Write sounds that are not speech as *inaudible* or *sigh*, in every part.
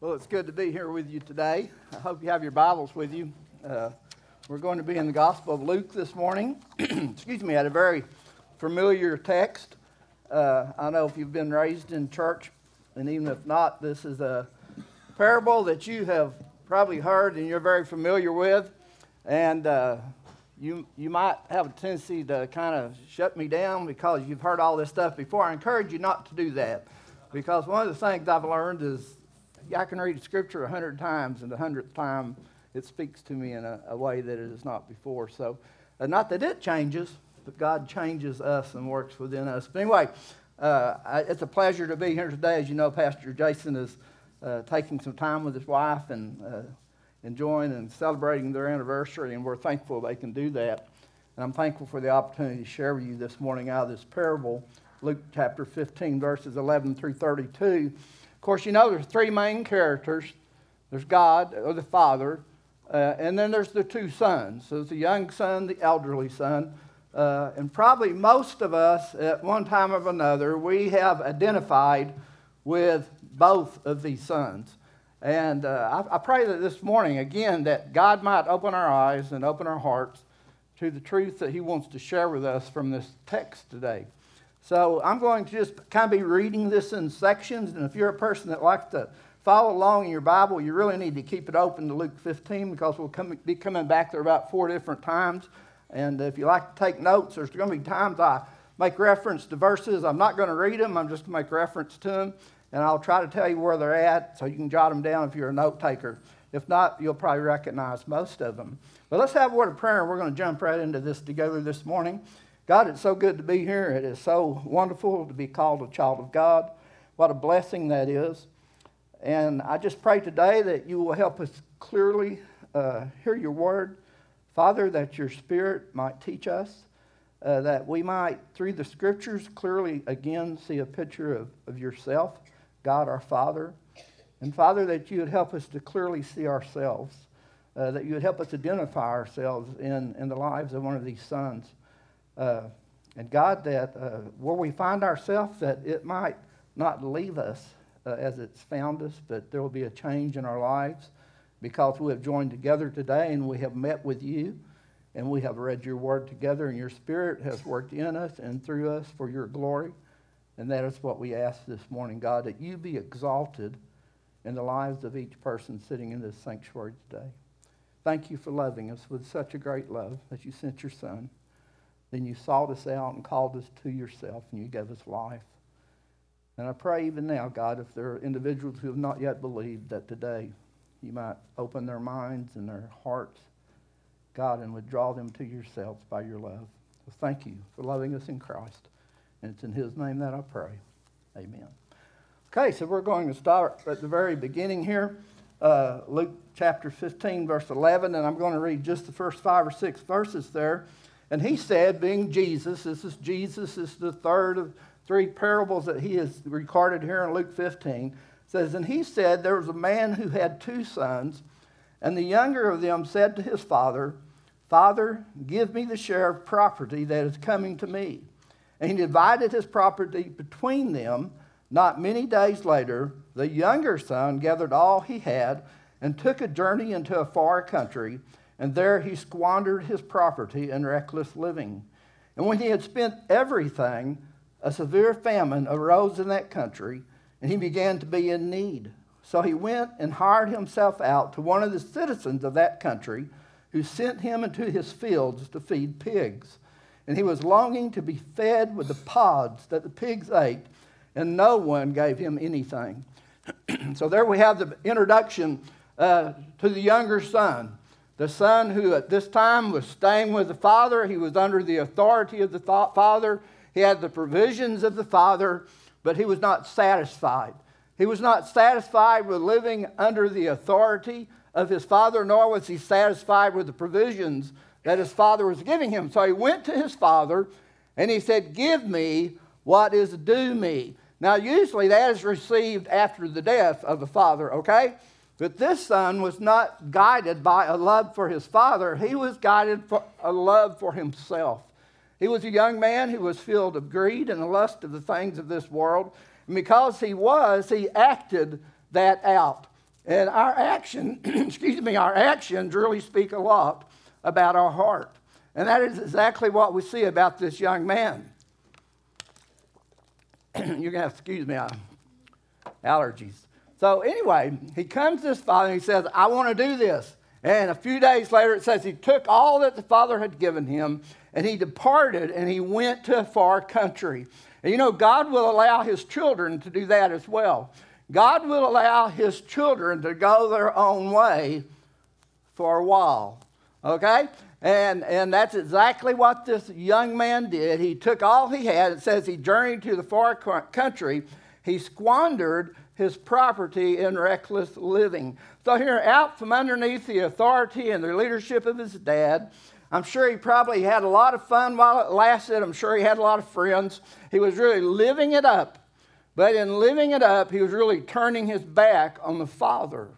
Well, it's good to be here with you today. I hope you have your Bibles with you. Uh, we're going to be in the Gospel of Luke this morning. *clears throat* Excuse me, at a very familiar text. Uh, I know if you've been raised in church, and even if not, this is a parable that you have probably heard and you're very familiar with. And uh, you, you might have a tendency to kind of shut me down because you've heard all this stuff before. I encourage you not to do that because one of the things I've learned is I can read Scripture a hundred times, and the hundredth time it speaks to me in a, a way that it has not before. So, uh, not that it changes, but God changes us and works within us. But anyway, uh, I, it's a pleasure to be here today. As you know, Pastor Jason is uh, taking some time with his wife and uh, enjoying and celebrating their anniversary, and we're thankful they can do that. And I'm thankful for the opportunity to share with you this morning out of this parable, Luke chapter 15, verses 11 through 32. Of course, you know there's three main characters there's God, or the Father, uh, and then there's the two sons. So there's the young son, the elderly son. Uh, and probably most of us, at one time or another, we have identified with both of these sons. And uh, I, I pray that this morning, again, that God might open our eyes and open our hearts to the truth that He wants to share with us from this text today. So I'm going to just kind of be reading this in sections. And if you're a person that likes to follow along in your Bible, you really need to keep it open to Luke 15 because we'll come, be coming back there about four different times. And if you like to take notes, there's going to be times I make reference to verses. I'm not going to read them, I'm just going to make reference to them. And I'll try to tell you where they're at so you can jot them down if you're a note taker. If not, you'll probably recognize most of them. But let's have a word of prayer. And we're going to jump right into this together this morning. God, it's so good to be here. It is so wonderful to be called a child of God. What a blessing that is. And I just pray today that you will help us clearly uh, hear your word. Father, that your spirit might teach us, uh, that we might, through the scriptures, clearly again see a picture of, of yourself, God our Father. And Father, that you would help us to clearly see ourselves, uh, that you would help us identify ourselves in, in the lives of one of these sons. Uh, and God, that uh, where we find ourselves, that it might not leave us uh, as it's found us, but there will be a change in our lives because we have joined together today and we have met with you and we have read your word together, and your spirit has worked in us and through us for your glory. And that is what we ask this morning, God, that you be exalted in the lives of each person sitting in this sanctuary today. Thank you for loving us with such a great love that you sent your Son. Then you sought us out and called us to yourself, and you gave us life. And I pray even now, God, if there are individuals who have not yet believed, that today you might open their minds and their hearts, God, and would draw them to yourselves by your love. So thank you for loving us in Christ. And it's in his name that I pray. Amen. Okay, so we're going to start at the very beginning here. Uh, Luke chapter 15, verse 11, and I'm going to read just the first five or six verses there. And he said, being Jesus, this is Jesus, this is the third of three parables that he has recorded here in Luke 15. Says, And he said, There was a man who had two sons, and the younger of them said to his father, Father, give me the share of property that is coming to me. And he divided his property between them. Not many days later, the younger son gathered all he had and took a journey into a far country and there he squandered his property in reckless living. And when he had spent everything, a severe famine arose in that country, and he began to be in need. So he went and hired himself out to one of the citizens of that country, who sent him into his fields to feed pigs. And he was longing to be fed with the pods that the pigs ate, and no one gave him anything. *clears throat* so there we have the introduction uh, to the younger son. The son who at this time was staying with the father, he was under the authority of the father. He had the provisions of the father, but he was not satisfied. He was not satisfied with living under the authority of his father, nor was he satisfied with the provisions that his father was giving him. So he went to his father and he said, Give me what is due me. Now, usually that is received after the death of the father, okay? But this son was not guided by a love for his father, he was guided for a love for himself. He was a young man who was filled of greed and the lust of the things of this world. And because he was, he acted that out. And our action, *clears throat* excuse me, our actions really speak a lot about our heart. And that is exactly what we see about this young man. *clears throat* You're going to excuse me, allergies. So, anyway, he comes to his father and he says, I want to do this. And a few days later, it says he took all that the father had given him and he departed and he went to a far country. And you know, God will allow his children to do that as well. God will allow his children to go their own way for a while. Okay? And, and that's exactly what this young man did. He took all he had. It says he journeyed to the far country. He squandered his property in reckless living. So, here, out from underneath the authority and the leadership of his dad, I'm sure he probably had a lot of fun while it lasted. I'm sure he had a lot of friends. He was really living it up. But in living it up, he was really turning his back on the Father.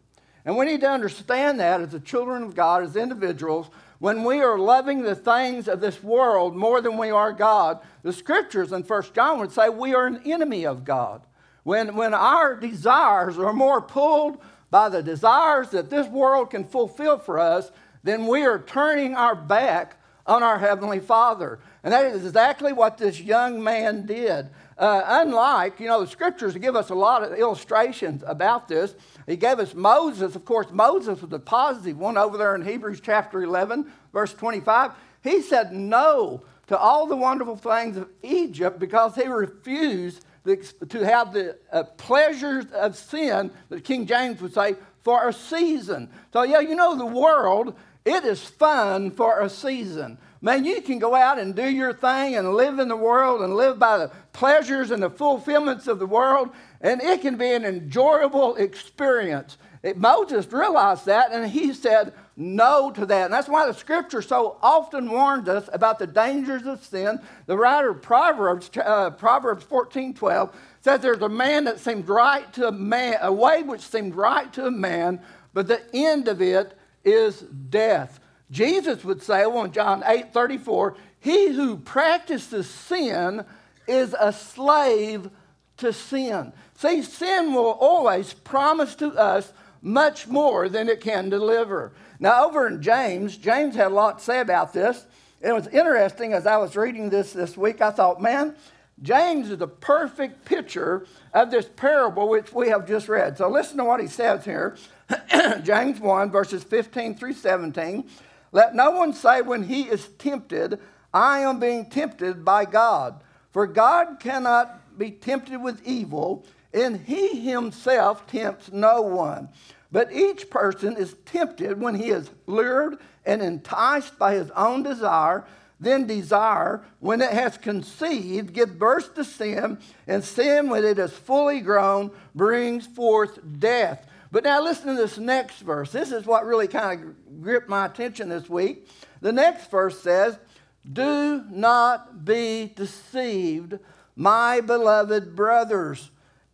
And we need to understand that as the children of God, as individuals, when we are loving the things of this world more than we are God, the scriptures in 1 John would say we are an enemy of God. When, when our desires are more pulled by the desires that this world can fulfill for us, then we are turning our back on our Heavenly Father. And that is exactly what this young man did. Uh, unlike, you know, the scriptures give us a lot of illustrations about this. He gave us Moses. Of course, Moses was the positive one over there in Hebrews chapter 11, verse 25. He said no to all the wonderful things of Egypt because he refused to have the uh, pleasures of sin, that King James would say, for a season. So, yeah, you know, the world, it is fun for a season. Man, you can go out and do your thing and live in the world and live by the pleasures and the fulfillments of the world, and it can be an enjoyable experience. It, Moses realized that, and he said no to that. And that's why the scripture so often warns us about the dangers of sin. The writer of Proverbs, uh, Proverbs 14 12, says there's a man that seems right to a man, a way which seems right to a man, but the end of it is death. Jesus would say, well, in John 8 34, he who practices sin is a slave to sin. See, sin will always promise to us much more than it can deliver. Now, over in James, James had a lot to say about this. It was interesting as I was reading this this week, I thought, man, James is the perfect picture of this parable which we have just read. So listen to what he says here. *clears throat* James 1, verses 15 through 17. Let no one say when he is tempted, I am being tempted by God. For God cannot be tempted with evil, and he himself tempts no one. But each person is tempted when he is lured and enticed by his own desire. Then desire, when it has conceived, gives birth to sin, and sin, when it is fully grown, brings forth death. But now listen to this next verse. This is what really kind of gripped my attention this week. The next verse says, Do not be deceived, my beloved brothers.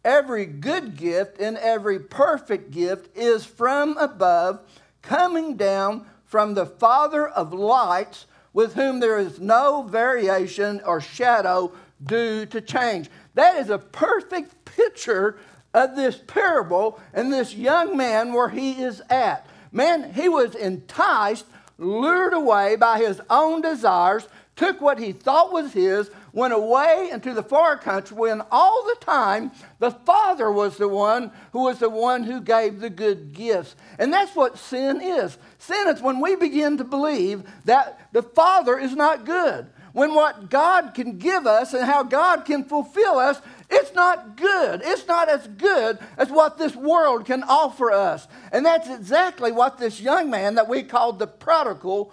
Every good gift and every perfect gift is from above, coming down from the Father of lights, with whom there is no variation or shadow due to change. That is a perfect picture of this parable and this young man where he is at. Man, he was enticed, lured away by his own desires, took what he thought was his, went away into the far country when all the time the Father was the one who was the one who gave the good gifts. And that's what sin is. Sin is when we begin to believe that the Father is not good. When what God can give us and how God can fulfill us it's not good. It's not as good as what this world can offer us. And that's exactly what this young man that we called the prodigal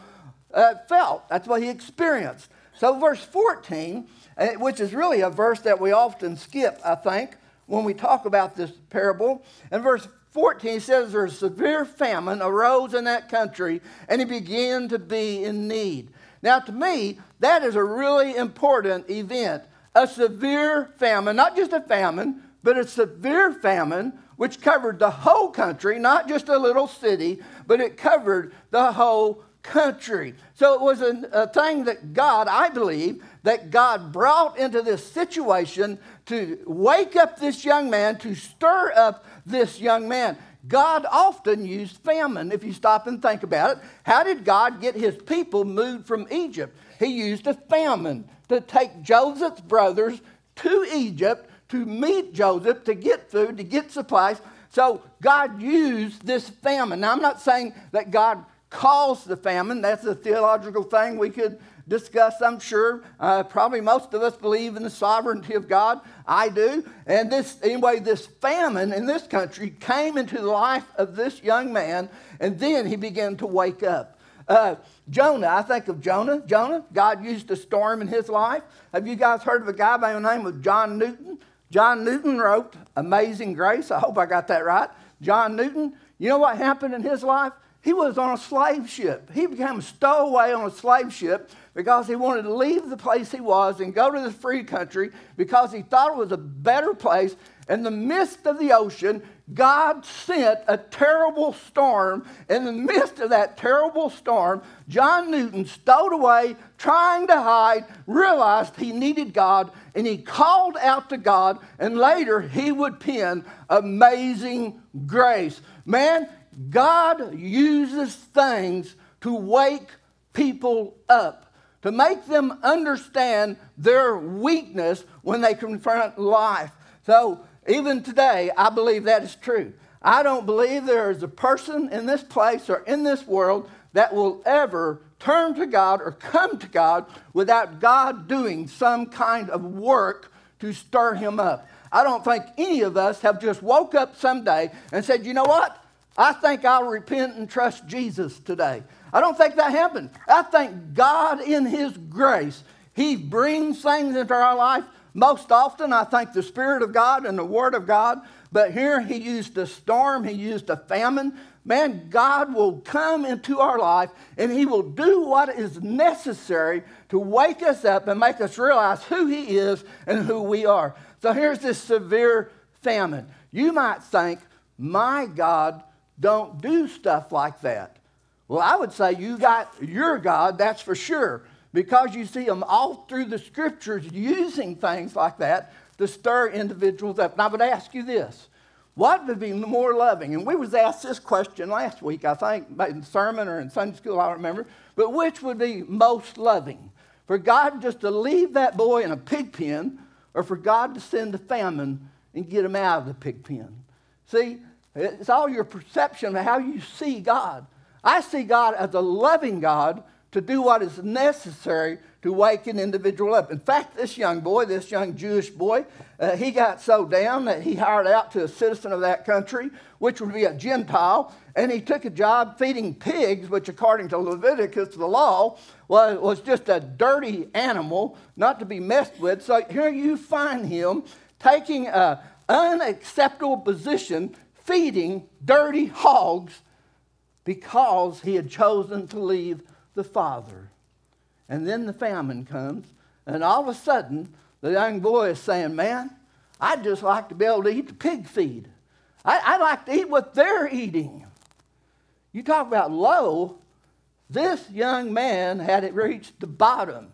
uh, felt. That's what he experienced. So, verse 14, uh, which is really a verse that we often skip, I think, when we talk about this parable. And verse 14 says, There's a severe famine arose in that country, and he began to be in need. Now, to me, that is a really important event a severe famine, not just a famine, but a severe famine which covered the whole country, not just a little city, but it covered the whole country. So it was a, a, thing that God, I believe, that God brought into this situation to wake up this young man, to stir up this young man. God often used famine, if you stop and think about it. How did God get his people moved from Egypt? He used a famine to take Joseph's brothers to Egypt to meet Joseph, to get food, to get supplies. So God used this famine. Now, I'm not saying that God caused the famine. That's a theological thing we could discuss, I'm sure. Uh, probably most of us believe in the sovereignty of God. I do. And this, anyway, this famine in this country came into the life of this young man, and then he began to wake up. Uh, Jonah, I think of Jonah. Jonah, God used a storm in his life. Have you guys heard of a guy by the name of John Newton? John Newton wrote Amazing Grace. I hope I got that right. John Newton, you know what happened in his life? He was on a slave ship. He became a stowaway on a slave ship because he wanted to leave the place he was and go to the free country because he thought it was a better place. In the midst of the ocean, God sent a terrible storm. In the midst of that terrible storm, John Newton stowed away, trying to hide, realized he needed God, and he called out to God, and later he would pen Amazing Grace. Man, God uses things to wake people up, to make them understand their weakness when they confront life. So, even today, I believe that is true. I don't believe there is a person in this place or in this world that will ever turn to God or come to God without God doing some kind of work to stir him up. I don't think any of us have just woke up someday and said, you know what? I think I'll repent and trust Jesus today. I don't think that happened. I think God, in His grace, He brings things into our life. Most often, I think the Spirit of God and the Word of God. But here, He used a storm, He used a famine. Man, God will come into our life and He will do what is necessary to wake us up and make us realize who He is and who we are. So here's this severe famine. You might think, my God don't do stuff like that. Well, I would say you got your God, that's for sure, because you see them all through the scriptures using things like that to stir individuals up. And I would ask you this what would be more loving? And we was asked this question last week, I think, in sermon or in Sunday school, I don't remember. But which would be most loving? For God just to leave that boy in a pig pen, or for God to send a famine and get him out of the pig pen? See, it's all your perception of how you see God. I see God as a loving God to do what is necessary to wake an individual up. In fact, this young boy, this young Jewish boy, uh, he got so down that he hired out to a citizen of that country, which would be a Gentile, and he took a job feeding pigs, which, according to Leviticus, the law, was, was just a dirty animal, not to be messed with. So here you find him taking an unacceptable position feeding dirty hogs because he had chosen to leave the Father. And then the famine comes, and all of a sudden, the young boy is saying, Man, I'd just like to be able to eat the pig feed. I, would like to eat what they're eating. You talk about low, this young man had it reached the bottom.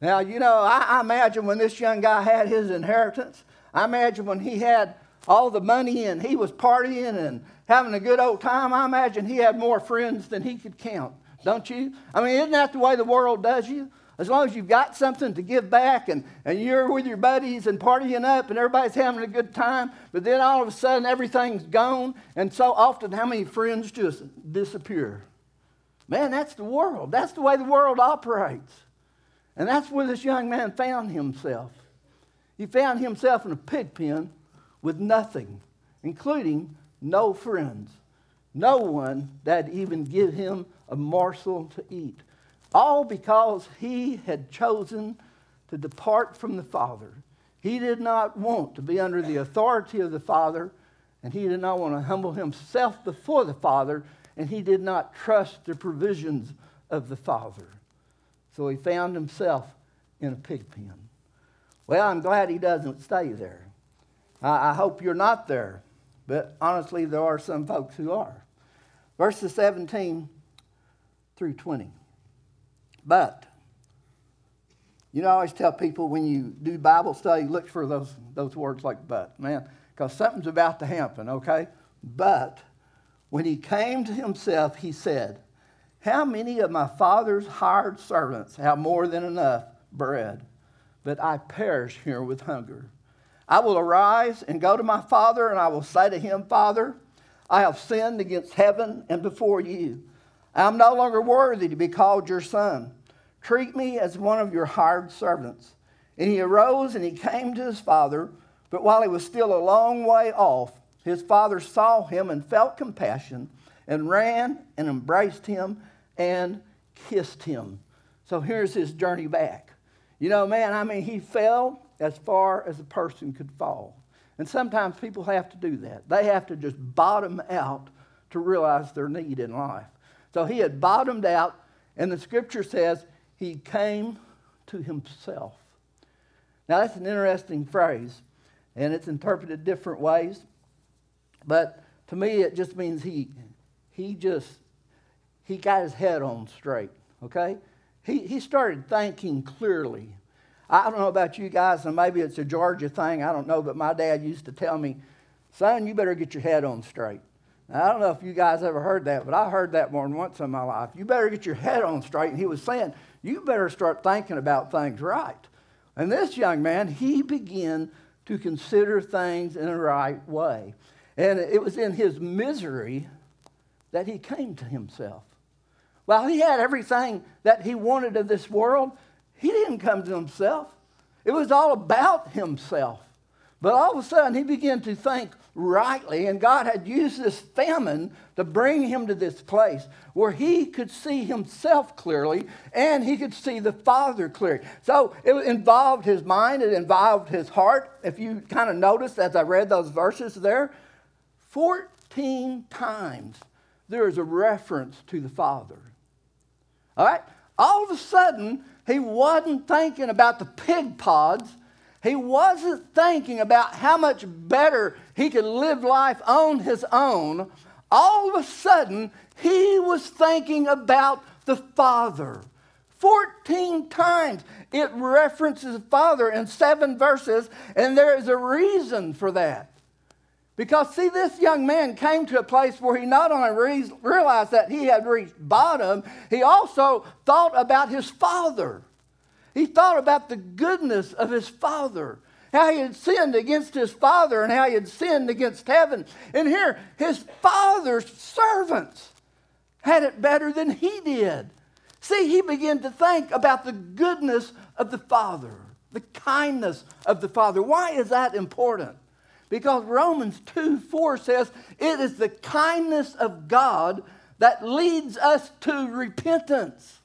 Now, you know, I, I imagine when this young guy had his inheritance, I imagine when he had all the money and he was partying and having a good old time, I imagine he had more friends than he could count, don't you? I mean, isn't that the way the world does you? As long as you've got something to give back and, and you're with your buddies and partying up and everybody's having a good time, but then all of a sudden everything's gone, and so often how many friends just disappear? Man, that's the world. That's the way the world operates. And that's where this young man found himself. He found himself in a pig pen with nothing, including no friends, no one that even give him a morsel to eat. All because he had chosen to depart from the Father. He did not want to be under the authority of the Father, and he did not want to humble himself before the Father, and he did not trust the provisions of the Father. So he found himself in a pig pen. Well, I'm glad he doesn't stay there. I, I hope you're not there, but honestly, there are some folks who are. Verses 17 through 20. But, you know, I always tell people when you do Bible study, look for those, those words like but, man, because something's about to happen, okay? But when he came to himself, he said, How many of my father's hired servants have more than enough bread? But I perish here with hunger. I will arise and go to my father, and I will say to him, Father, I have sinned against heaven and before you. I am no longer worthy to be called your son. Treat me as one of your hired servants. And he arose and he came to his father. But while he was still a long way off, his father saw him and felt compassion and ran and embraced him and kissed him. So here's his journey back. You know, man, I mean, he fell as far as a person could fall. And sometimes people have to do that. They have to just bottom out to realize their need in life. So he had bottomed out, and the scripture says he came to himself. Now, that's an interesting phrase, and it's interpreted different ways. But to me, it just means he, he just, he got his head on straight, okay? He, he started thinking clearly I don't know about you guys, and maybe it's a Georgia thing, I don't know, but my dad used to tell me, son, you better get your head on straight. Now, I don't know if you guys ever heard that, but I heard that more than once in my life. You better get your head on straight. And he was saying, you better start thinking about things right. And this young man, he began to consider things in the right way. And it was in his misery that he came to himself. While he had everything that he wanted of this world, he didn't come to himself. It was all about himself. But all of a sudden, he began to think rightly, and God had used this famine to bring him to this place where he could see himself clearly and he could see the Father clearly. So it involved his mind, it involved his heart. If you kind of notice as I read those verses there, 14 times there is a reference to the Father. All right? All of a sudden, he wasn't thinking about the pig pods. He wasn't thinking about how much better he could live life on his own. All of a sudden, he was thinking about the Father. 14 times it references the Father in seven verses, and there is a reason for that. Because, see, this young man came to a place where he not only re- realized that he had reached bottom, he also thought about his father. He thought about the goodness of his father, how he had sinned against his father and how he had sinned against heaven. And here, his father's servants had it better than he did. See, he began to think about the goodness of the father, the kindness of the father. Why is that important? Because Romans 2 4 says, It is the kindness of God that leads us to repentance.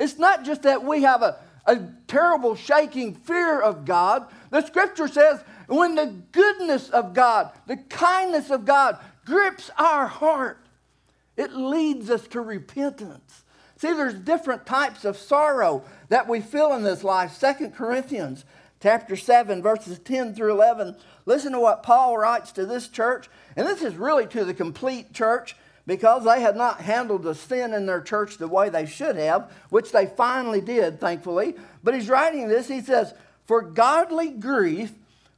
It's not just that we have a, a terrible shaking fear of God. The scripture says, when the goodness of God, the kindness of God grips our heart, it leads us to repentance. See, there's different types of sorrow that we feel in this life. Second Corinthians chapter 7, verses 10 through 11. Listen to what Paul writes to this church. And this is really to the complete church because they had not handled the sin in their church the way they should have, which they finally did, thankfully. But he's writing this. He says, For godly grief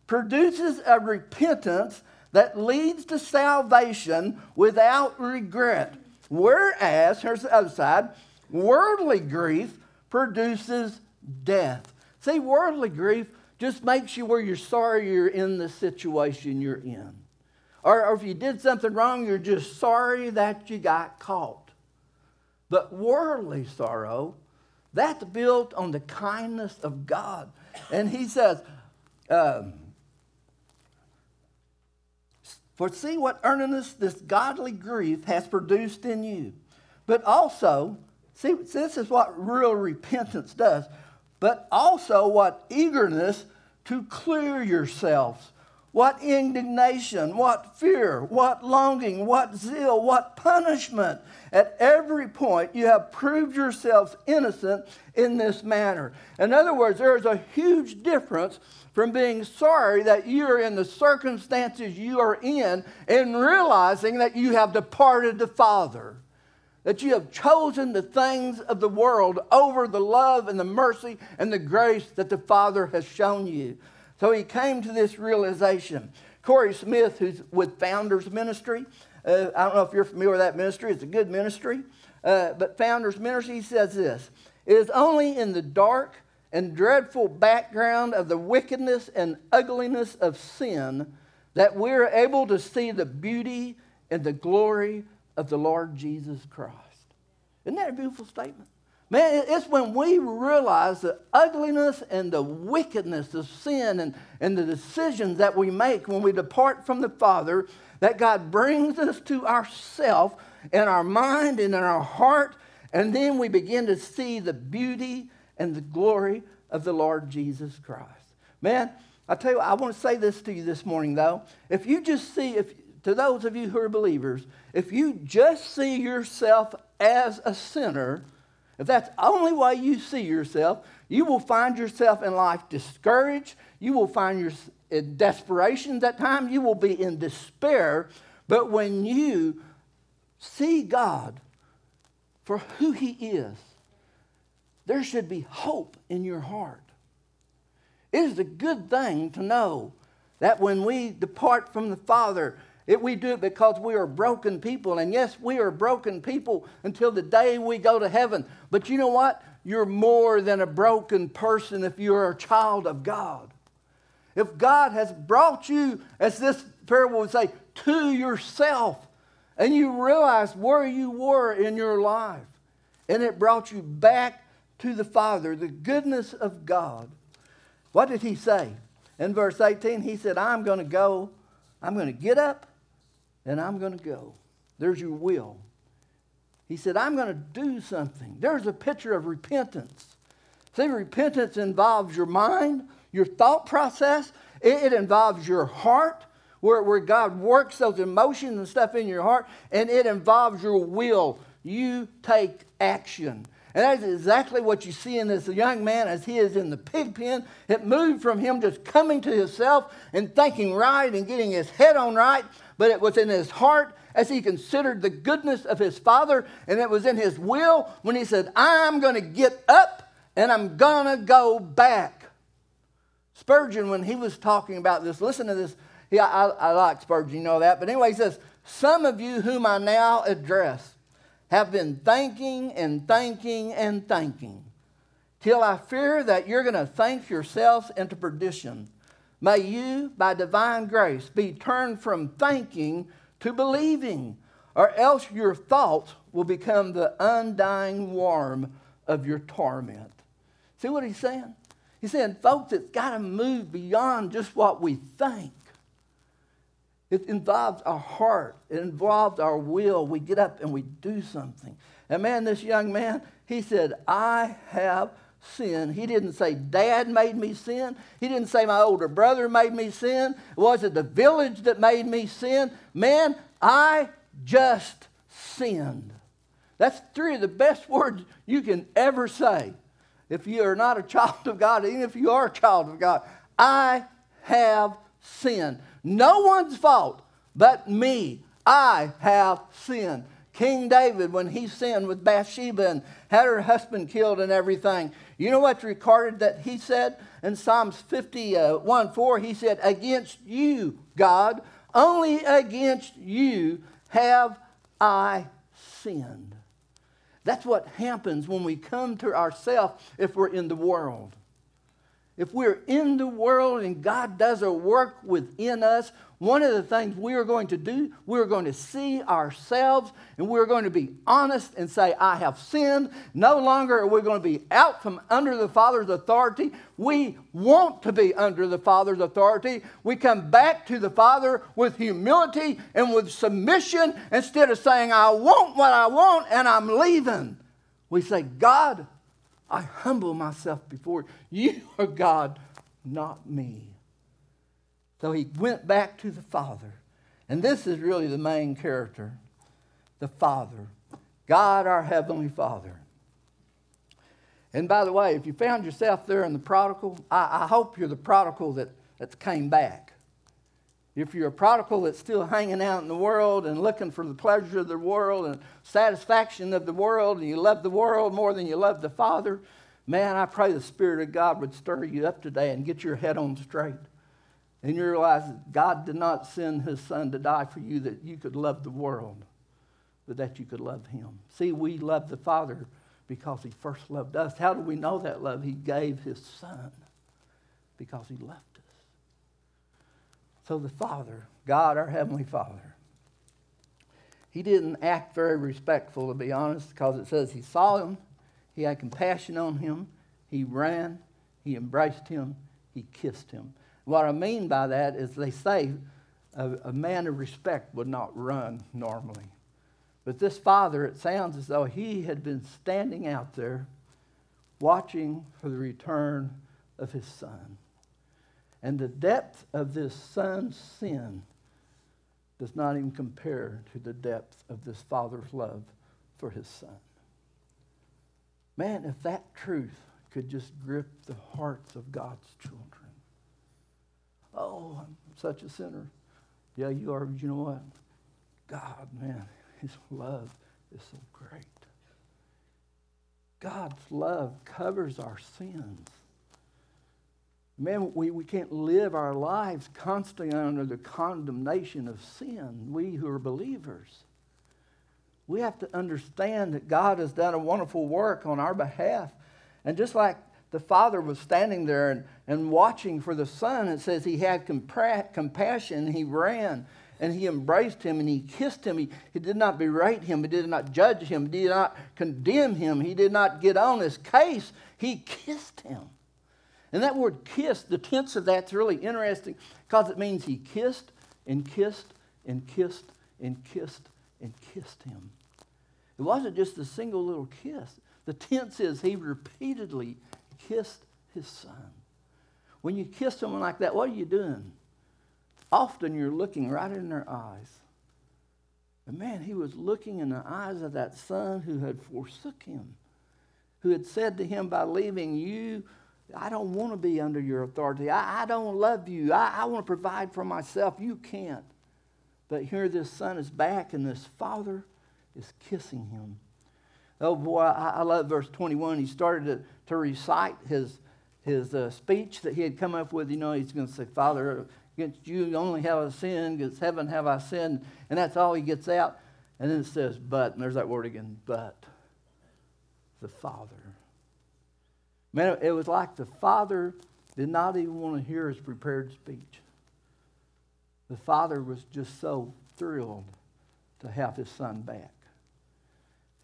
produces a repentance that leads to salvation without regret. Whereas, here's the other side, worldly grief produces death. See, worldly grief just makes you where you're sorry you're in the situation you're in. Or, or if you did something wrong, you're just sorry that you got caught. But worldly sorrow, that's built on the kindness of God. And he says, um, For see what earnestness this godly grief has produced in you. But also, see, this is what real repentance does but also what eagerness to clear yourselves. What indignation, what fear, what longing, what zeal, what punishment. At every point, you have proved yourselves innocent in this manner. In other words, there is a huge difference from being sorry that you are in the circumstances you are in and realizing that you have departed the Father. That you have chosen the things of the world over the love and the mercy and the grace that the Father has shown you. So he came to this realization. Corey Smith, who's with Founders Ministry, uh, I don't know if you're familiar with that ministry, it's a good ministry. Uh, but Founders Ministry says this It is only in the dark and dreadful background of the wickedness and ugliness of sin that we're able to see the beauty and the glory of the Lord Jesus Christ. Isn't that a beautiful statement? Man, it's when we realize the ugliness and the wickedness of sin and, and the decisions that we make when we depart from the Father that God brings us to ourself in our mind and in our heart, and then we begin to see the beauty and the glory of the Lord Jesus Christ. Man, I tell you, what, I want to say this to you this morning, though. If you just see, if to those of you who are believers, if you just see yourself as a sinner, if that's only way you see yourself, you will find yourself in life discouraged. You will find yourself in desperation at time. You will be in despair. But when you see God for who He is, there should be hope in your heart. It is a good thing to know that when we depart from the Father, it, we do it because we are broken people. And yes, we are broken people until the day we go to heaven. But you know what? You're more than a broken person if you're a child of God. If God has brought you, as this parable would say, to yourself, and you realize where you were in your life, and it brought you back to the Father, the goodness of God. What did he say? In verse 18, he said, I'm going to go, I'm going to get up, and I'm going to go. There's your will. He said, I'm going to do something. There's a picture of repentance. See, repentance involves your mind, your thought process, it, it involves your heart, where, where God works those emotions and stuff in your heart, and it involves your will. You take action. And that is exactly what you see in this young man as he is in the pig pen. It moved from him just coming to himself and thinking right and getting his head on right, but it was in his heart as he considered the goodness of his father, and it was in his will when he said, I'm going to get up and I'm going to go back. Spurgeon, when he was talking about this, listen to this. He, I, I like Spurgeon, you know that. But anyway, he says, Some of you whom I now address have been thinking and thinking and thinking till I fear that you're going to think yourselves into perdition. May you, by divine grace, be turned from thinking to believing, or else your thoughts will become the undying worm of your torment. See what he's saying? He's saying, folks, it's got to move beyond just what we think. It involves our heart. It involves our will. We get up and we do something. And man, this young man, he said, I have sinned. He didn't say, Dad made me sin. He didn't say, My older brother made me sin. Was it the village that made me sin? Man, I just sinned. That's three of the best *laughs* words you can ever say if you are not a child of God, even if you are a child of God. I have sinned. No one's fault but me. I have sinned. King David, when he sinned with Bathsheba and had her husband killed and everything, you know what's recorded that he said in Psalms 51 4? He said, Against you, God, only against you have I sinned. That's what happens when we come to ourselves if we're in the world. If we're in the world and God does a work within us, one of the things we are going to do, we're going to see ourselves and we're going to be honest and say, I have sinned. No longer are we going to be out from under the Father's authority. We want to be under the Father's authority. We come back to the Father with humility and with submission instead of saying, I want what I want and I'm leaving. We say, God, I humble myself before you. *laughs* You are God, not me. So he went back to the Father. And this is really the main character the Father. God, our Heavenly Father. And by the way, if you found yourself there in the prodigal, I, I hope you're the prodigal that, that came back. If you're a prodigal that's still hanging out in the world and looking for the pleasure of the world and satisfaction of the world, and you love the world more than you love the Father, man, I pray the Spirit of God would stir you up today and get your head on straight. And you realize that God did not send his Son to die for you that you could love the world, but that you could love him. See, we love the Father because he first loved us. How do we know that love? He gave his Son because he loved us. So the Father, God, our Heavenly Father, he didn't act very respectful, to be honest, because it says he saw him, he had compassion on him, he ran, he embraced him, he kissed him. What I mean by that is they say a, a man of respect would not run normally. But this father, it sounds as though he had been standing out there watching for the return of his son. And the depth of this son's sin does not even compare to the depth of this father's love for his son. Man, if that truth could just grip the hearts of God's children. Oh, I'm such a sinner. Yeah, you are, but you know what? God, man, *laughs* his love is so great. God's love covers our sins. Man, we, we can't live our lives constantly under the condemnation of sin, we who are believers. We have to understand that God has done a wonderful work on our behalf. And just like the father was standing there and, and watching for the son, it says he had compa- compassion, he ran and he embraced him and he kissed him. He, he did not berate him, he did not judge him, he did not condemn him, he did not get on his case. He kissed him. And that word kiss, the tense of that's really interesting because it means he kissed and kissed and kissed and kissed and kissed him. It wasn't just a single little kiss. The tense is he repeatedly kissed his son. When you kiss someone like that, what are you doing? Often you're looking right in their eyes. And man, he was looking in the eyes of that son who had forsook him, who had said to him by leaving you I don't want to be under your authority. I, I don't love you. I, I want to provide for myself. You can't. But here this son is back, and this father is kissing him. Oh boy, I, I love verse 21. He started to, to recite his, his uh, speech that he had come up with. You know, he's going to say, Father, against you only have I sinned, against heaven have I sinned. And that's all he gets out. And then it says, but, and there's that word again, but the Father Man, it was like the father did not even want to hear his prepared speech. The father was just so thrilled to have his son back.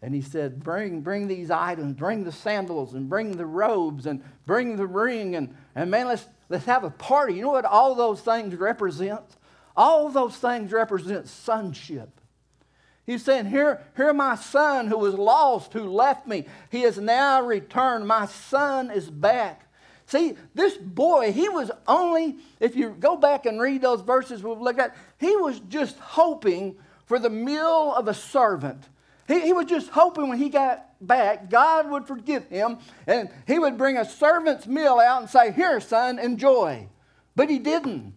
And he said, Bring, bring these items, bring the sandals, and bring the robes, and bring the ring, and, and man, let's, let's have a party. You know what all those things represent? All those things represent sonship. He's saying, here, here my son who was lost, who left me. He has now returned. My son is back. See, this boy, he was only, if you go back and read those verses we've looked at, he was just hoping for the meal of a servant. He, he was just hoping when he got back, God would forgive him and he would bring a servant's meal out and say, Here, son, enjoy. But he didn't.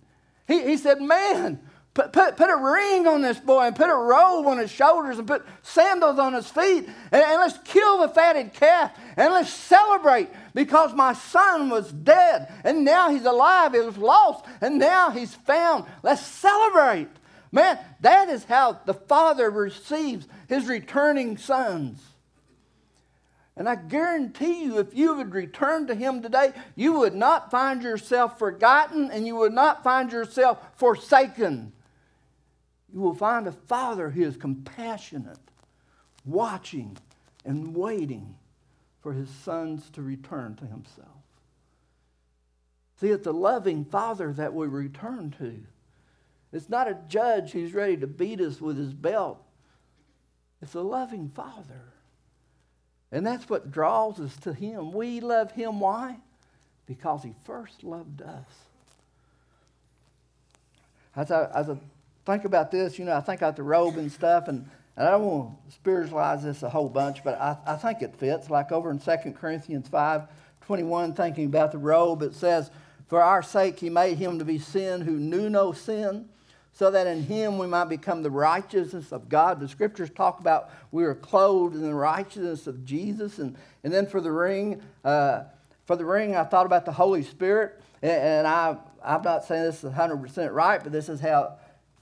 He, he said, Man, Put, put, put a ring on this boy and put a robe on his shoulders and put sandals on his feet and, and let's kill the fatted calf and let's celebrate because my son was dead and now he's alive. He was lost and now he's found. Let's celebrate. Man, that is how the father receives his returning sons. And I guarantee you, if you would return to Him today, you would not find yourself forgotten and you would not find yourself forsaken you will find a father who is compassionate, watching and waiting for his sons to return to himself. See, it's a loving father that we return to. It's not a judge who's ready to beat us with his belt. It's a loving father. And that's what draws us to him. We love him. Why? Because he first loved us. As I, as I think about this, you know, I think about the robe and stuff, and, and I don't want to spiritualize this a whole bunch, but I, I think it fits. Like over in 2 Corinthians 5 21, thinking about the robe, it says, For our sake he made him to be sin who knew no sin, so that in him we might become the righteousness of God. The scriptures talk about we are clothed in the righteousness of Jesus. And, and then for the ring, uh, for the ring, I thought about the Holy Spirit. And, and I, I'm not saying this is 100% right, but this is how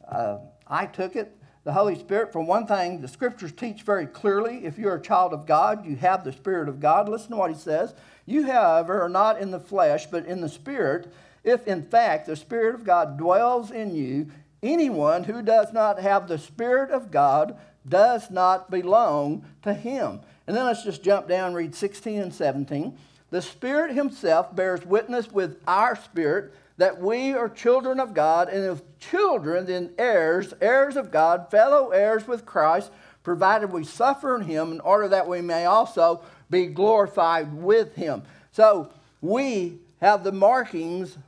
uh, I took it. The Holy Spirit, for one thing, the scriptures teach very clearly if you're a child of God, you have the Spirit of God. Listen to what he says. You, however, are not in the flesh, but in the Spirit, if in fact the Spirit of God dwells in you. Anyone who does not have the Spirit of God does not belong to him. And then let's just jump down read 16 and 17. The Spirit Himself bears witness with our spirit that we are children of God, and if children, then heirs, heirs of God, fellow heirs with Christ, provided we suffer in Him in order that we may also be glorified with Him. So we have the markings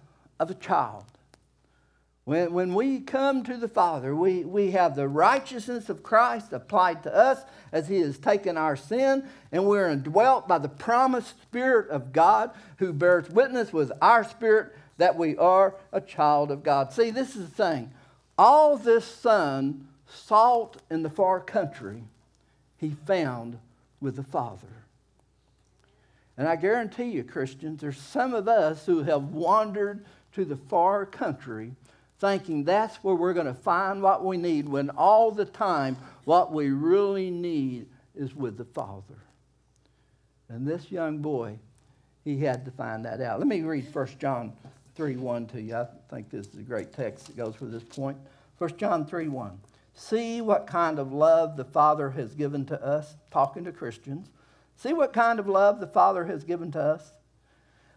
of a child. When, when we come to the Father, we, we have the righteousness of Christ applied to us as He has taken our sin, and we're indwelt by the promised Spirit of God who bears witness with our spirit that we are a child of God. See, this is the thing. All this son sought in the far country he found with the Father. And I guarantee you, Christians, there's some of us who have wandered to the far country thinking that's where we're going to find what we need when all the time what we really need is with the Father. And this young boy, he had to find that out. Let me read 1 John 3 1 to you. I think this is a great text that goes with this point. 1 John 3 1. See what kind of love the Father has given to us, talking to Christians. See what kind of love the Father has given to us.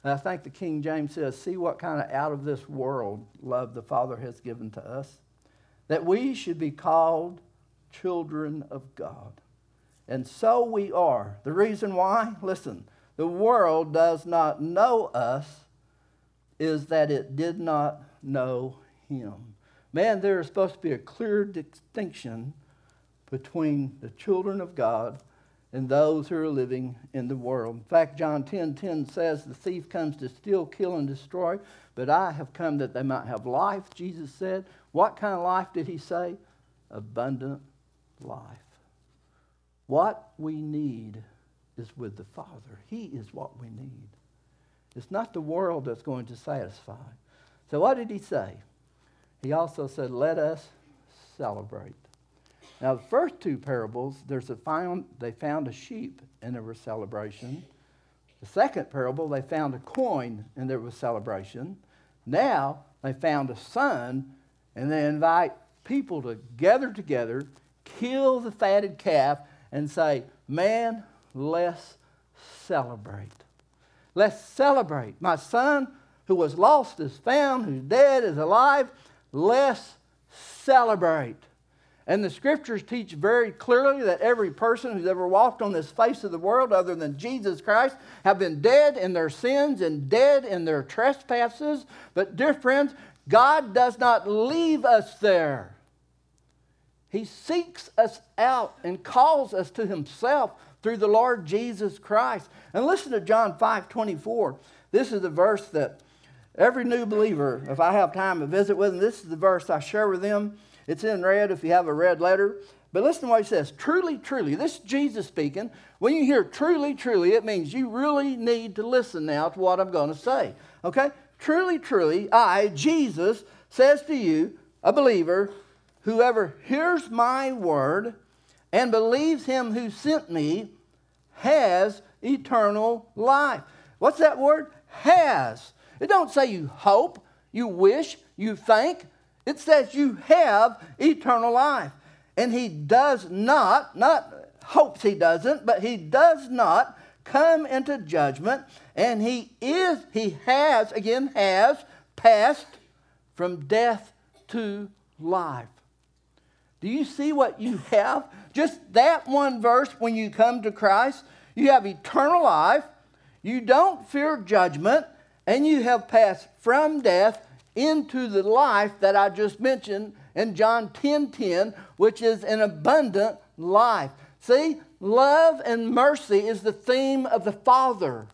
And I think the King James says, See what kind of out of this world love the Father has given to us. That we should be called children of God. And so we are. The reason why? Listen, the world does not know us is that it did not know him. Man, there is supposed to be a clear distinction between the children of God and those who are living in the world. In fact, John 10 10 says, The thief comes to steal, kill, and destroy, but I have come that they might have life, Jesus said. What kind of life did he say? Abundant life. What we need is with the Father. He is what we need. It's not the world that's going to satisfy. So, what did he say? He also said, Let us celebrate. Now, the first two parables, there's a found, they found a sheep and there was celebration. The second parable, they found a coin and there was celebration. Now, they found a son and they invite people to gather together, kill the fatted calf, and say, Man, let's celebrate. Let's celebrate. My son who was lost is found, who's dead is alive. Let's celebrate. And the scriptures teach very clearly that every person who's ever walked on this face of the world, other than Jesus Christ, have been dead in their sins and dead in their trespasses. But, dear friends, God does not leave us there. He seeks us out and calls us to Himself through the Lord Jesus Christ. And listen to John 5 24. This is the verse that every new believer, if I have time to visit with them, this is the verse I share with them it's in red if you have a red letter. But listen to what he says truly, truly. This is Jesus speaking. When you hear truly, truly, it means you really need to listen now to what I'm going to say. Okay? Truly, truly, I, Jesus, says to you, a believer, whoever hears my word and believes him who sent me has eternal life. What's that word? Has. It don't say you hope, you wish, you think. It says you have eternal life. And he does not, not hopes he doesn't, but he does not come into judgment. And he is, he has, again, has passed from death to life. Do you see what you have? Just that one verse when you come to Christ, you have eternal life, you don't fear judgment, and you have passed from death into the life that I just mentioned in John 10 10, which is an abundant life. See, love and mercy is the theme of the Father.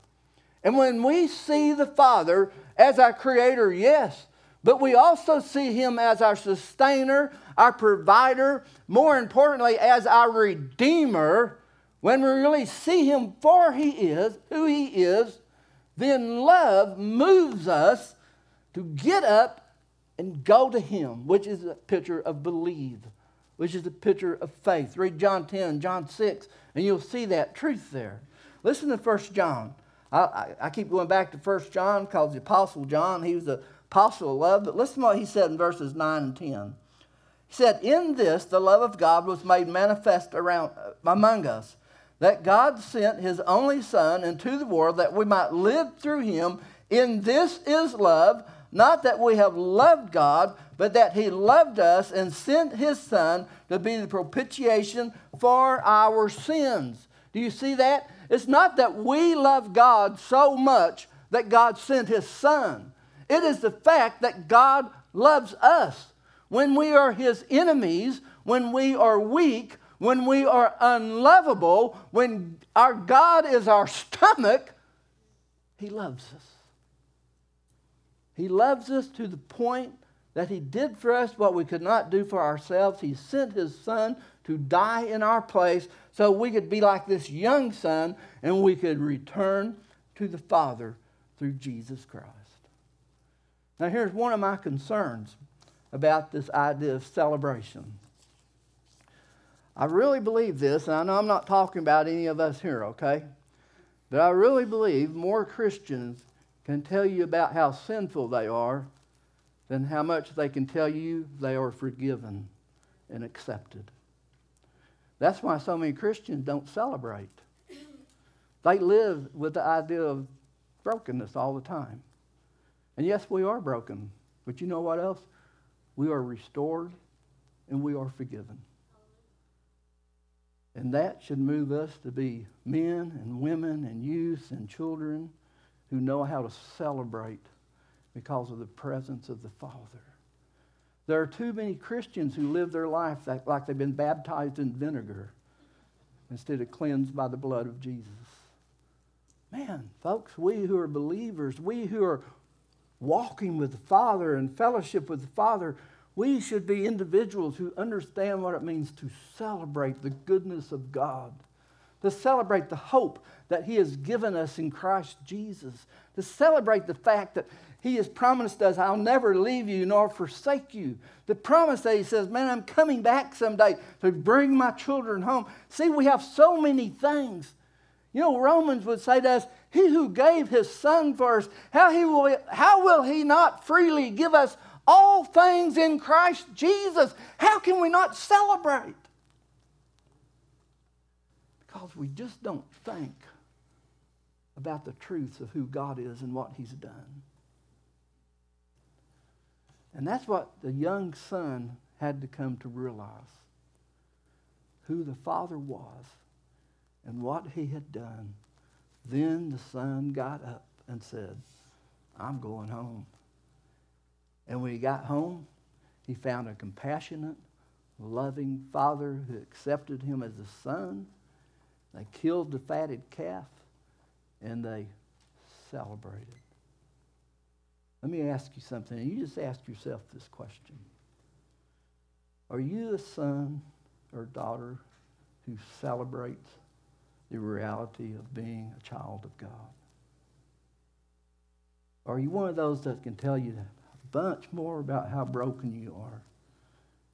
And when we see the Father as our Creator, yes, but we also see him as our sustainer, our provider, more importantly, as our redeemer. When we really see him for he is, who he is, then love moves us to get up and go to him, which is a picture of believe, which is a picture of faith. Read John 10, John 6, and you'll see that truth there. Listen to 1 John. I, I, I keep going back to 1 John because the Apostle John, he was the apostle of love. But listen to what he said in verses 9 and 10. He said, In this the love of God was made manifest around, uh, among us, that God sent his only Son into the world that we might live through him. In this is love, not that we have loved God, but that he loved us and sent his Son to be the propitiation for our sins. Do you see that? It's not that we love God so much that God sent his Son. It is the fact that God loves us. When we are his enemies, when we are weak, when we are unlovable, when our God is our stomach, he loves us. He loves us to the point that he did for us what we could not do for ourselves. He sent his son to die in our place so we could be like this young son and we could return to the Father through Jesus Christ. Now, here's one of my concerns about this idea of celebration. I really believe this, and I know I'm not talking about any of us here, okay? But I really believe more Christians can tell you about how sinful they are than how much they can tell you they are forgiven and accepted. That's why so many Christians don't celebrate. They live with the idea of brokenness all the time. And yes, we are broken. But you know what else? We are restored and we are forgiven. And that should move us to be men and women and youth and children who know how to celebrate because of the presence of the Father. There are too many Christians who live their life that, like they've been baptized in vinegar instead of cleansed by the blood of Jesus. Man, folks, we who are believers, we who are walking with the Father and fellowship with the Father, we should be individuals who understand what it means to celebrate the goodness of God, to celebrate the hope that He has given us in Christ Jesus, to celebrate the fact that He has promised us, I'll never leave you nor forsake you. The promise that He says, Man, I'm coming back someday to bring my children home. See, we have so many things. You know, Romans would say to us, he who gave his son for us, how, he will, how will he not freely give us all things in Christ Jesus? How can we not celebrate? Because we just don't think about the truth of who God is and what he's done. And that's what the young son had to come to realize who the father was and what he had done then the son got up and said, I'm going home. And when he got home, he found a compassionate, loving father who accepted him as a son. They killed the fatted calf and they celebrated. Let me ask you something. You just ask yourself this question Are you a son or daughter who celebrates the reality of being a child of God? Are you one of those that can tell you a bunch more about how broken you are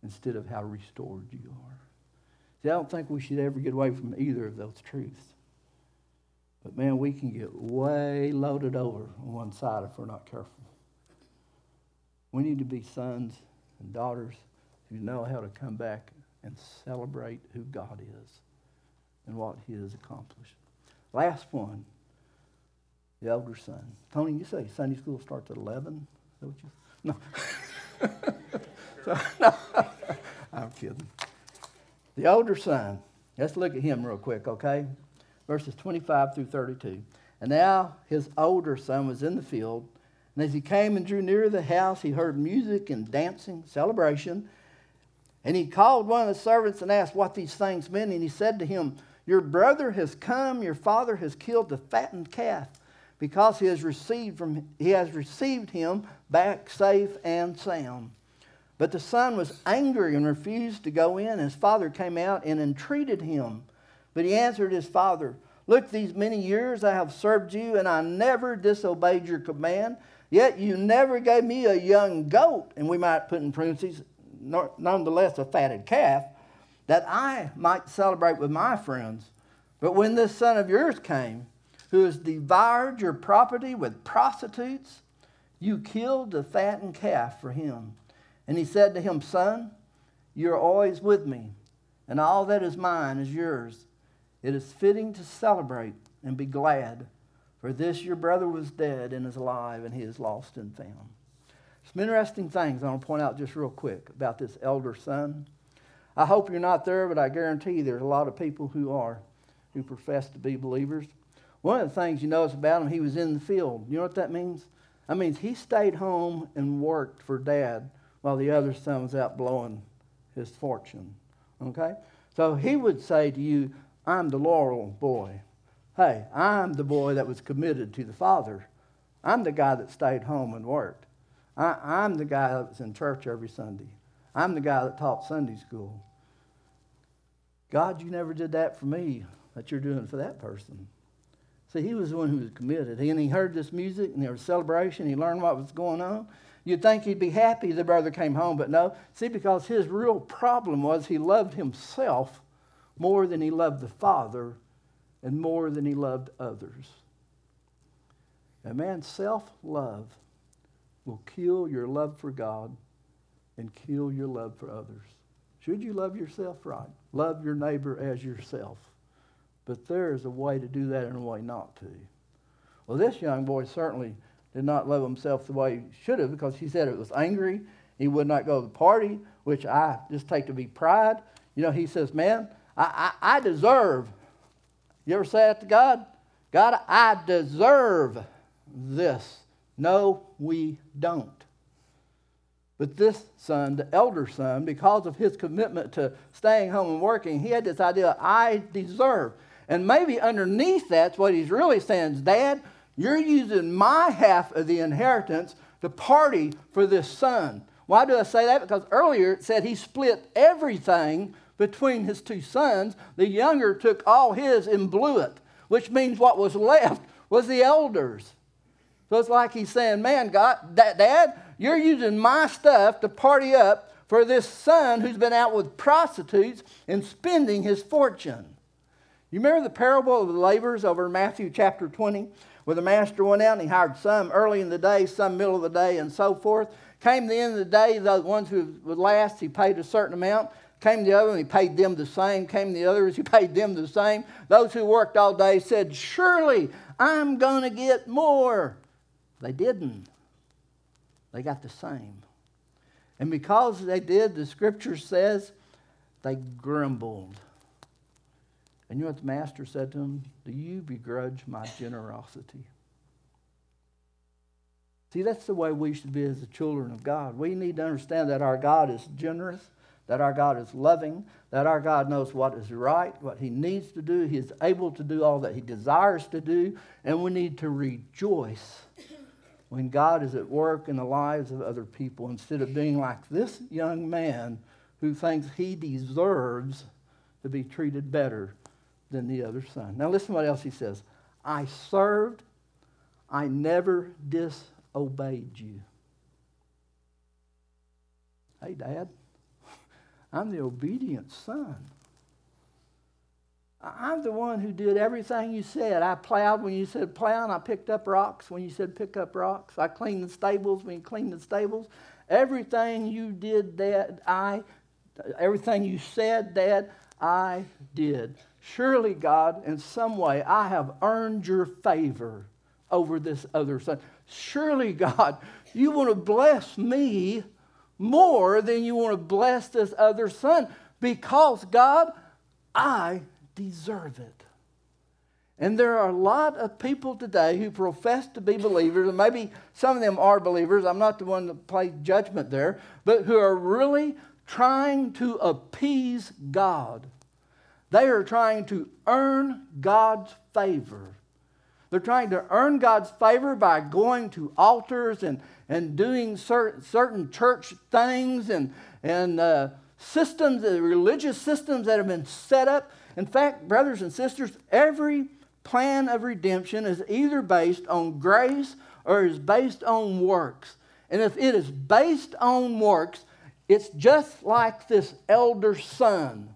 instead of how restored you are? See, I don't think we should ever get away from either of those truths. But man, we can get way loaded over on one side if we're not careful. We need to be sons and daughters who know how to come back and celebrate who God is and what he has accomplished. Last one, the elder son. Tony, you say Sunday school starts at 11? Is that what you No. *laughs* so, no. *laughs* I'm kidding. The older son. Let's look at him real quick, okay? Verses 25 through 32. And now his older son was in the field, and as he came and drew near the house, he heard music and dancing, celebration. And he called one of the servants and asked what these things meant. And he said to him, your brother has come, your father has killed the fattened calf because he has received from he has received him back safe and sound. But the son was angry and refused to go in. His father came out and entreated him. But he answered his father, Look, these many years I have served you, and I never disobeyed your command. Yet you never gave me a young goat, and we might put in parentheses, nonetheless, a fatted calf, that I might celebrate with my friends. But when this son of yours came, who has devoured your property with prostitutes, you killed the fattened calf for him. And he said to him, Son, you're always with me, and all that is mine is yours. It is fitting to celebrate and be glad, for this your brother was dead and is alive, and he is lost and found. Some interesting things I want to point out just real quick about this elder son. I hope you're not there, but I guarantee there's a lot of people who are, who profess to be believers. One of the things you notice about him, he was in the field. You know what that means? That means he stayed home and worked for dad while the other son was out blowing his fortune. Okay? So he would say to you, I'm the laurel boy. Hey, I'm the boy that was committed to the Father. I'm the guy that stayed home and worked. I, am the guy that was in church every Sunday. I'm the guy that taught Sunday school. God, you never did that for me, that you're doing for that person. See, he was the one who was committed. And he heard this music and there was celebration. He learned what was going on. You'd think he'd be happy the brother came home, but no. See, because his real problem was he loved himself more than he loved the Father and more than he loved others. A man's self love will kill your love for God and kill your love for others. Should you love yourself right? Love your neighbor as yourself. But there is a way to do that and a way not to. Well, this young boy certainly did not love himself the way he should have because he said it was angry. He would not go to the party, which I just take to be pride. You know, he says, Man, I, I, I deserve. You ever say that to God? God, I deserve this. No, we don't. But this son, the elder son, because of his commitment to staying home and working, he had this idea I deserve. And maybe underneath that's what he's really saying Dad, you're using my half of the inheritance to party for this son. Why do I say that? Because earlier it said he split everything between his two sons. The younger took all his and blew it, which means what was left was the elders. So it's like he's saying, Man, God, Dad, you're using my stuff to party up for this son who's been out with prostitutes and spending his fortune. You remember the parable of the laborers over in Matthew chapter 20, where the master went out and he hired some early in the day, some middle of the day, and so forth. Came the end of the day, the ones who would last, he paid a certain amount. Came the other, and he paid them the same. Came the others, he *laughs* paid them the same. Those who worked all day said, Surely I'm going to get more. They didn't. They got the same. And because they did, the scripture says they grumbled. And you know what the master said to him? Do you begrudge my generosity? See, that's the way we should be as the children of God. We need to understand that our God is generous, that our God is loving, that our God knows what is right, what He needs to do. He is able to do all that He desires to do, and we need to rejoice when God is at work in the lives of other people instead of being like this young man who thinks he deserves to be treated better than the other son. Now, listen to what else he says I served, I never disobeyed you. Hey, Dad, *laughs* I'm the obedient son. I'm the one who did everything you said. I plowed when you said plow, and I picked up rocks when you said pick up rocks. I cleaned the stables when you cleaned the stables. Everything you did, Dad, I, everything you said, Dad, I did. Surely, God, in some way, I have earned your favor over this other son. Surely, God, you want to bless me more than you want to bless this other son because, God, I deserve it. And there are a lot of people today who profess to be believers, and maybe some of them are believers. I'm not the one to play judgment there, but who are really trying to appease God. They are trying to earn God's favor. They're trying to earn God's favor by going to altars and, and doing certain, certain church things and, and uh, systems, the religious systems that have been set up. In fact, brothers and sisters, every plan of redemption is either based on grace or is based on works. And if it is based on works, it's just like this elder son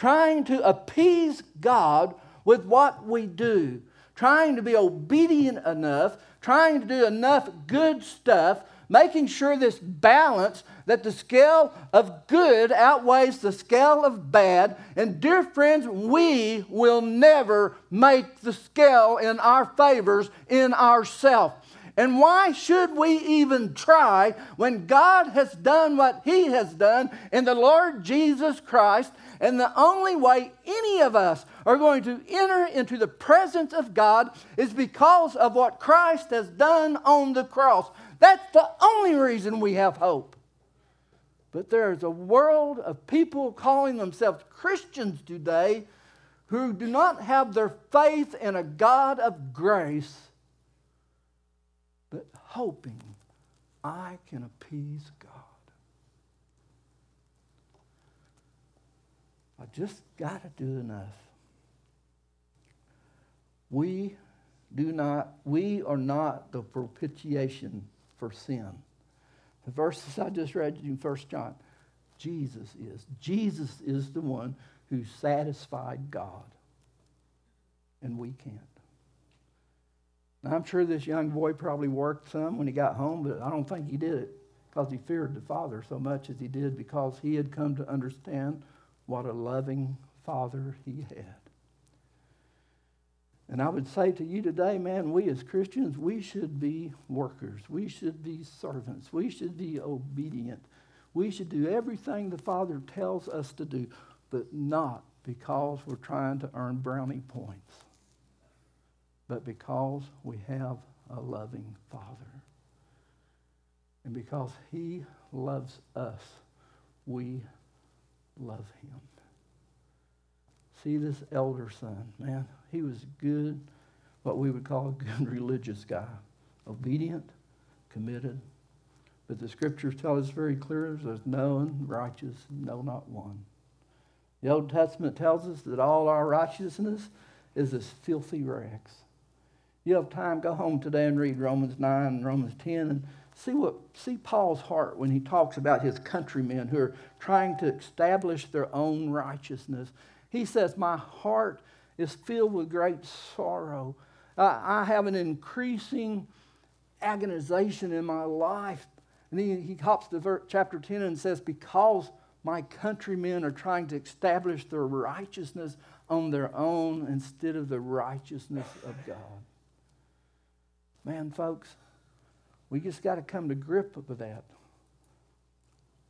trying to appease God with what we do, trying to be obedient enough, trying to do enough good stuff, making sure this balance that the scale of good outweighs the scale of bad. And dear friends, we will never make the scale in our favors in ourselves. And why should we even try when God has done what He has done in the Lord Jesus Christ? And the only way any of us are going to enter into the presence of God is because of what Christ has done on the cross. That's the only reason we have hope. But there's a world of people calling themselves Christians today who do not have their faith in a God of grace but hoping I can appease God. I just got to do enough. We do not, we are not the propitiation for sin. The verses I just read in 1 John, Jesus is. Jesus is the one who satisfied God. And we can't. Now, I'm sure this young boy probably worked some when he got home, but I don't think he did it because he feared the father so much as he did because he had come to understand what a loving father he had. And I would say to you today, man, we as Christians, we should be workers. We should be servants. We should be obedient. We should do everything the Father tells us to do, but not because we're trying to earn brownie points but because we have a loving Father. And because He loves us, we love Him. See this elder son, man, he was good, what we would call a good *laughs* religious guy. Obedient, committed. But the scriptures tell us very clear there's no one righteous, no, not one. The Old Testament tells us that all our righteousness is as filthy rags you have time, go home today and read Romans 9 and Romans 10 and see what see Paul's heart when he talks about his countrymen who are trying to establish their own righteousness. He says, My heart is filled with great sorrow. I, I have an increasing agonization in my life. And he, he hops to ver- chapter 10 and says, Because my countrymen are trying to establish their righteousness on their own instead of the righteousness of God. Man, folks, we just got to come to grip with that.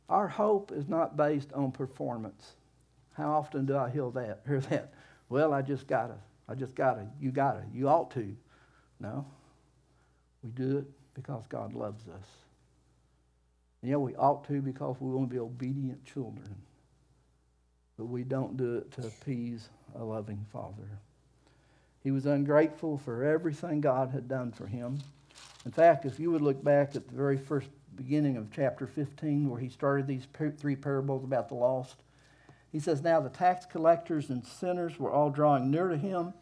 Our hope is not based on performance. How often do I hear that? *laughs* Hear that? Well, I just gotta. I just gotta. You gotta. You ought to. No. We do it because God loves us. Yeah, we ought to because we want to be obedient children. But we don't do it to appease a loving Father. He was ungrateful for everything God had done for him. In fact, if you would look back at the very first beginning of chapter 15, where he started these three parables about the lost, he says, Now the tax collectors and sinners were all drawing near to him,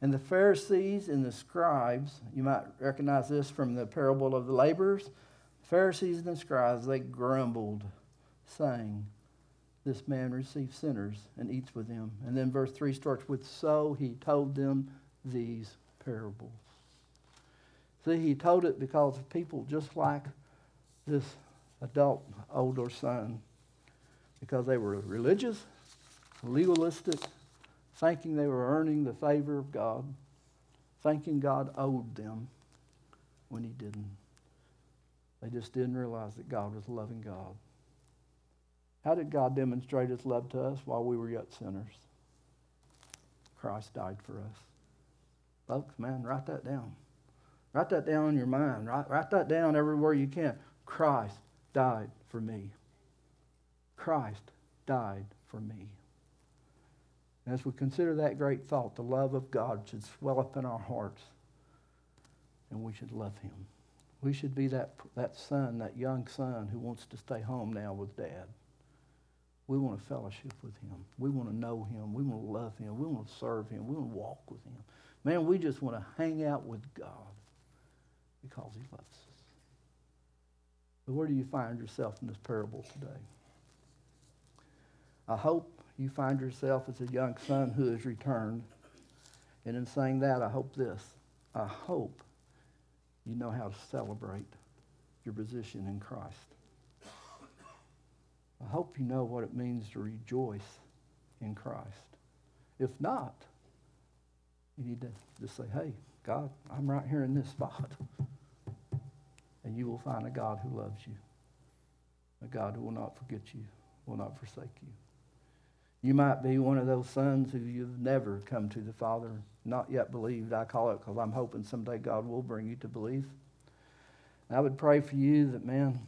and the Pharisees and the scribes, you might recognize this from the parable of the laborers, the Pharisees and the scribes, they grumbled, saying, this man receives sinners and eats with them. And then verse 3 starts with, So he told them these parables. See, he told it because people just like this adult older son, because they were religious, legalistic, thinking they were earning the favor of God, thinking God owed them when he didn't. They just didn't realize that God was loving God. How did God demonstrate his love to us while we were yet sinners? Christ died for us. Folks, man, write that down. Write that down in your mind. Write, write that down everywhere you can. Christ died for me. Christ died for me. as we consider that great thought, the love of God should swell up in our hearts and we should love him. We should be that, that son, that young son who wants to stay home now with dad. We want to fellowship with him. We want to know him. We want to love him. We want to serve him. We want to walk with him. Man, we just want to hang out with God because he loves us. But where do you find yourself in this parable today? I hope you find yourself as a young son who has returned. And in saying that, I hope this. I hope you know how to celebrate your position in Christ. I hope you know what it means to rejoice in Christ. If not, you need to just say, hey, God, I'm right here in this spot. And you will find a God who loves you, a God who will not forget you, will not forsake you. You might be one of those sons who you've never come to the Father, not yet believed. I call it because I'm hoping someday God will bring you to believe. And I would pray for you that, man,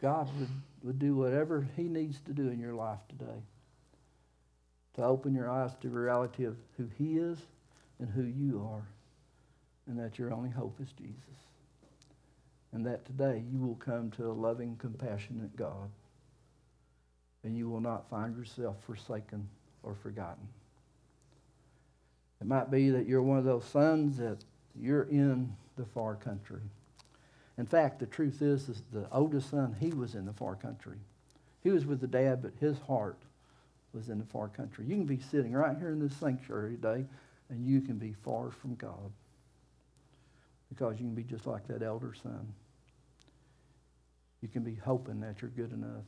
God would, would do whatever He needs to do in your life today to open your eyes to the reality of who He is and who you are, and that your only hope is Jesus. And that today you will come to a loving, compassionate God, and you will not find yourself forsaken or forgotten. It might be that you're one of those sons that you're in the far country. In fact, the truth is, is the oldest son, he was in the far country. He was with the dad, but his heart was in the far country. You can be sitting right here in this sanctuary today, and you can be far from God because you can be just like that elder son. You can be hoping that you're good enough,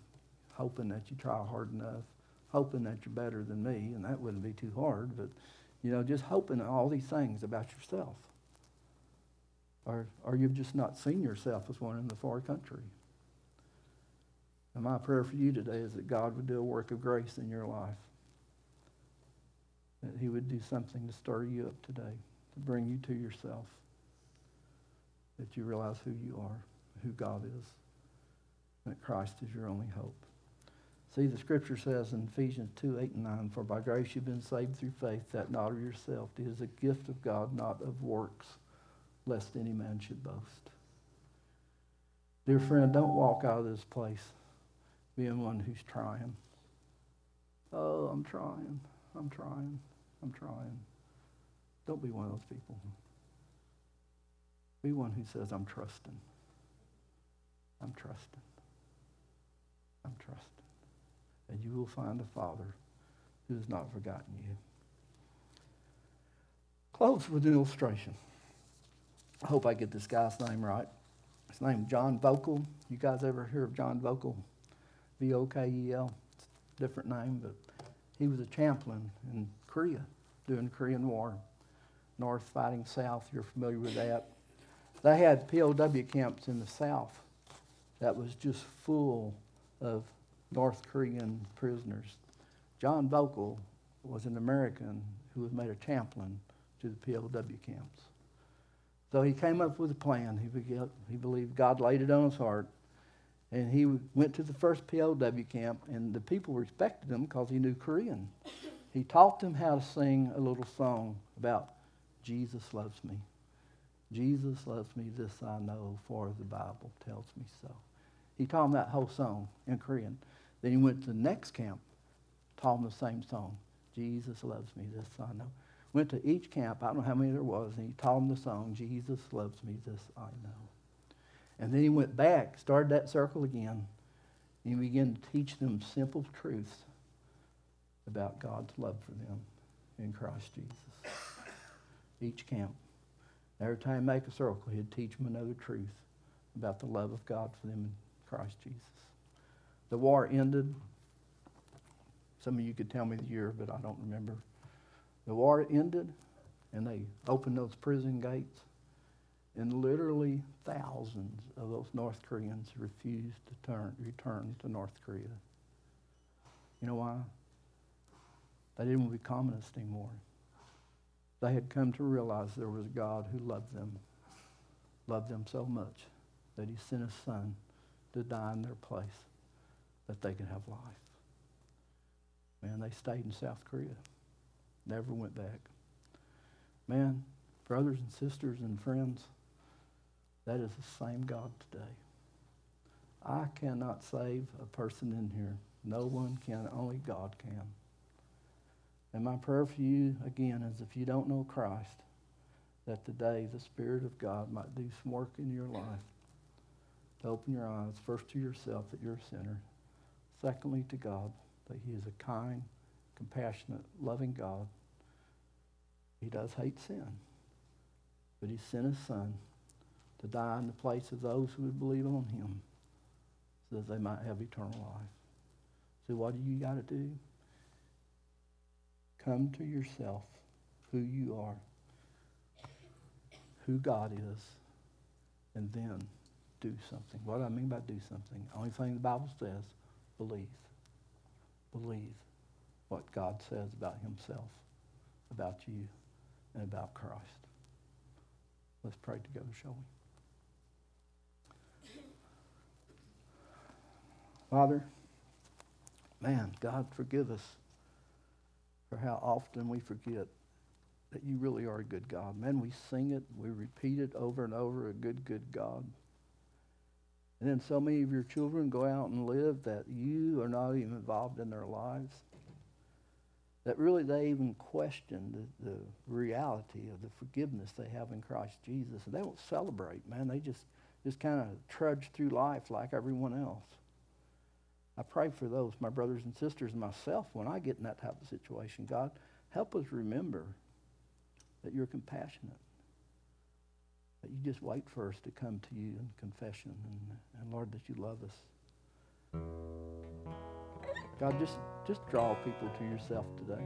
hoping that you try hard enough, hoping that you're better than me, and that wouldn't be too hard, but you know, just hoping all these things about yourself. Or, or you've just not seen yourself as one in the far country. And my prayer for you today is that God would do a work of grace in your life. That he would do something to stir you up today, to bring you to yourself. That you realize who you are, who God is, that Christ is your only hope. See, the scripture says in Ephesians 2, 8 and 9, For by grace you've been saved through faith, that not of yourself. It is a gift of God, not of works, lest any man should boast. Dear friend, don't walk out of this place being one who's trying. Oh, I'm trying. I'm trying. I'm trying. Don't be one of those people. Be one who says, I'm trusting. I'm trusting. I'm trusting. And you will find a Father who has not forgotten you. Close with an illustration. I hope I get this guy's name right. His name John Vokel. You guys ever hear of John Vokel? V-O-K-E-L. Different name, but he was a chaplain in Korea during the Korean War. North fighting South, you're familiar with that. They had POW camps in the South that was just full of North Korean prisoners. John Vokel was an American who was made a chaplain to the POW camps. So he came up with a plan. He, he believed God laid it on his heart. And he went to the first POW camp, and the people respected him because he knew Korean. He taught them how to sing a little song about Jesus loves me. Jesus loves me, this I know, for the Bible tells me so. He taught them that whole song in Korean. Then he went to the next camp, taught them the same song. Jesus loves me, this I know. Went to each camp, I don't know how many there was, and he taught them the song, Jesus loves me, this I know. And then he went back, started that circle again, and he began to teach them simple truths about God's love for them in Christ Jesus. Each camp. Every time he make a circle, he'd teach them another truth about the love of God for them in Christ Jesus. The war ended. Some of you could tell me the year, but I don't remember. The war ended, and they opened those prison gates, and literally thousands of those North Koreans refused to turn, return to North Korea. You know why? They didn't want to be communists anymore. They had come to realize there was a God who loved them, loved them so much that he sent his son to die in their place that they could have life. Man, they stayed in South Korea. Never went back. Man, brothers and sisters and friends, That is the same God today. I cannot save a person in here. No one can, only God can. And my prayer for you, again, is if you don't know Christ, that today the Spirit of God might do some work in your life to open your eyes, first to yourself, that you're a sinner. Secondly, to God, that He is a kind, compassionate, loving God. He does hate sin, but He sent His Son to die in the place of those who would believe on Him so that they might have eternal life. So, what do you got to do? Come to yourself, who you are, who God is, and then do something. What do I mean by do something? Only thing the Bible says, believe. Believe what God says about himself, about you, and about Christ. Let's pray together, shall we? Father, man, God, forgive us for how often we forget that you really are a good God. Man, we sing it, we repeat it over and over, a good, good God. And then so many of your children go out and live that you are not even involved in their lives. That really they even question the, the reality of the forgiveness they have in Christ Jesus. And they don't celebrate, man. They just, just kind of trudge through life like everyone else. I pray for those, my brothers and sisters, and myself, when I get in that type of situation. God, help us remember that you're compassionate that you just wait for us to come to you in confession and, and Lord, that you love us. God, just, just draw people to yourself today.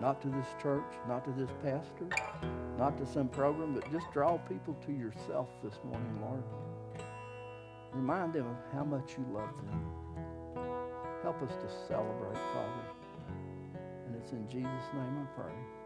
Not to this church, not to this pastor, not to some program, but just draw people to yourself this morning, Lord. Remind them of how much you love them. Help us to celebrate, Father. And it's in Jesus' name I pray.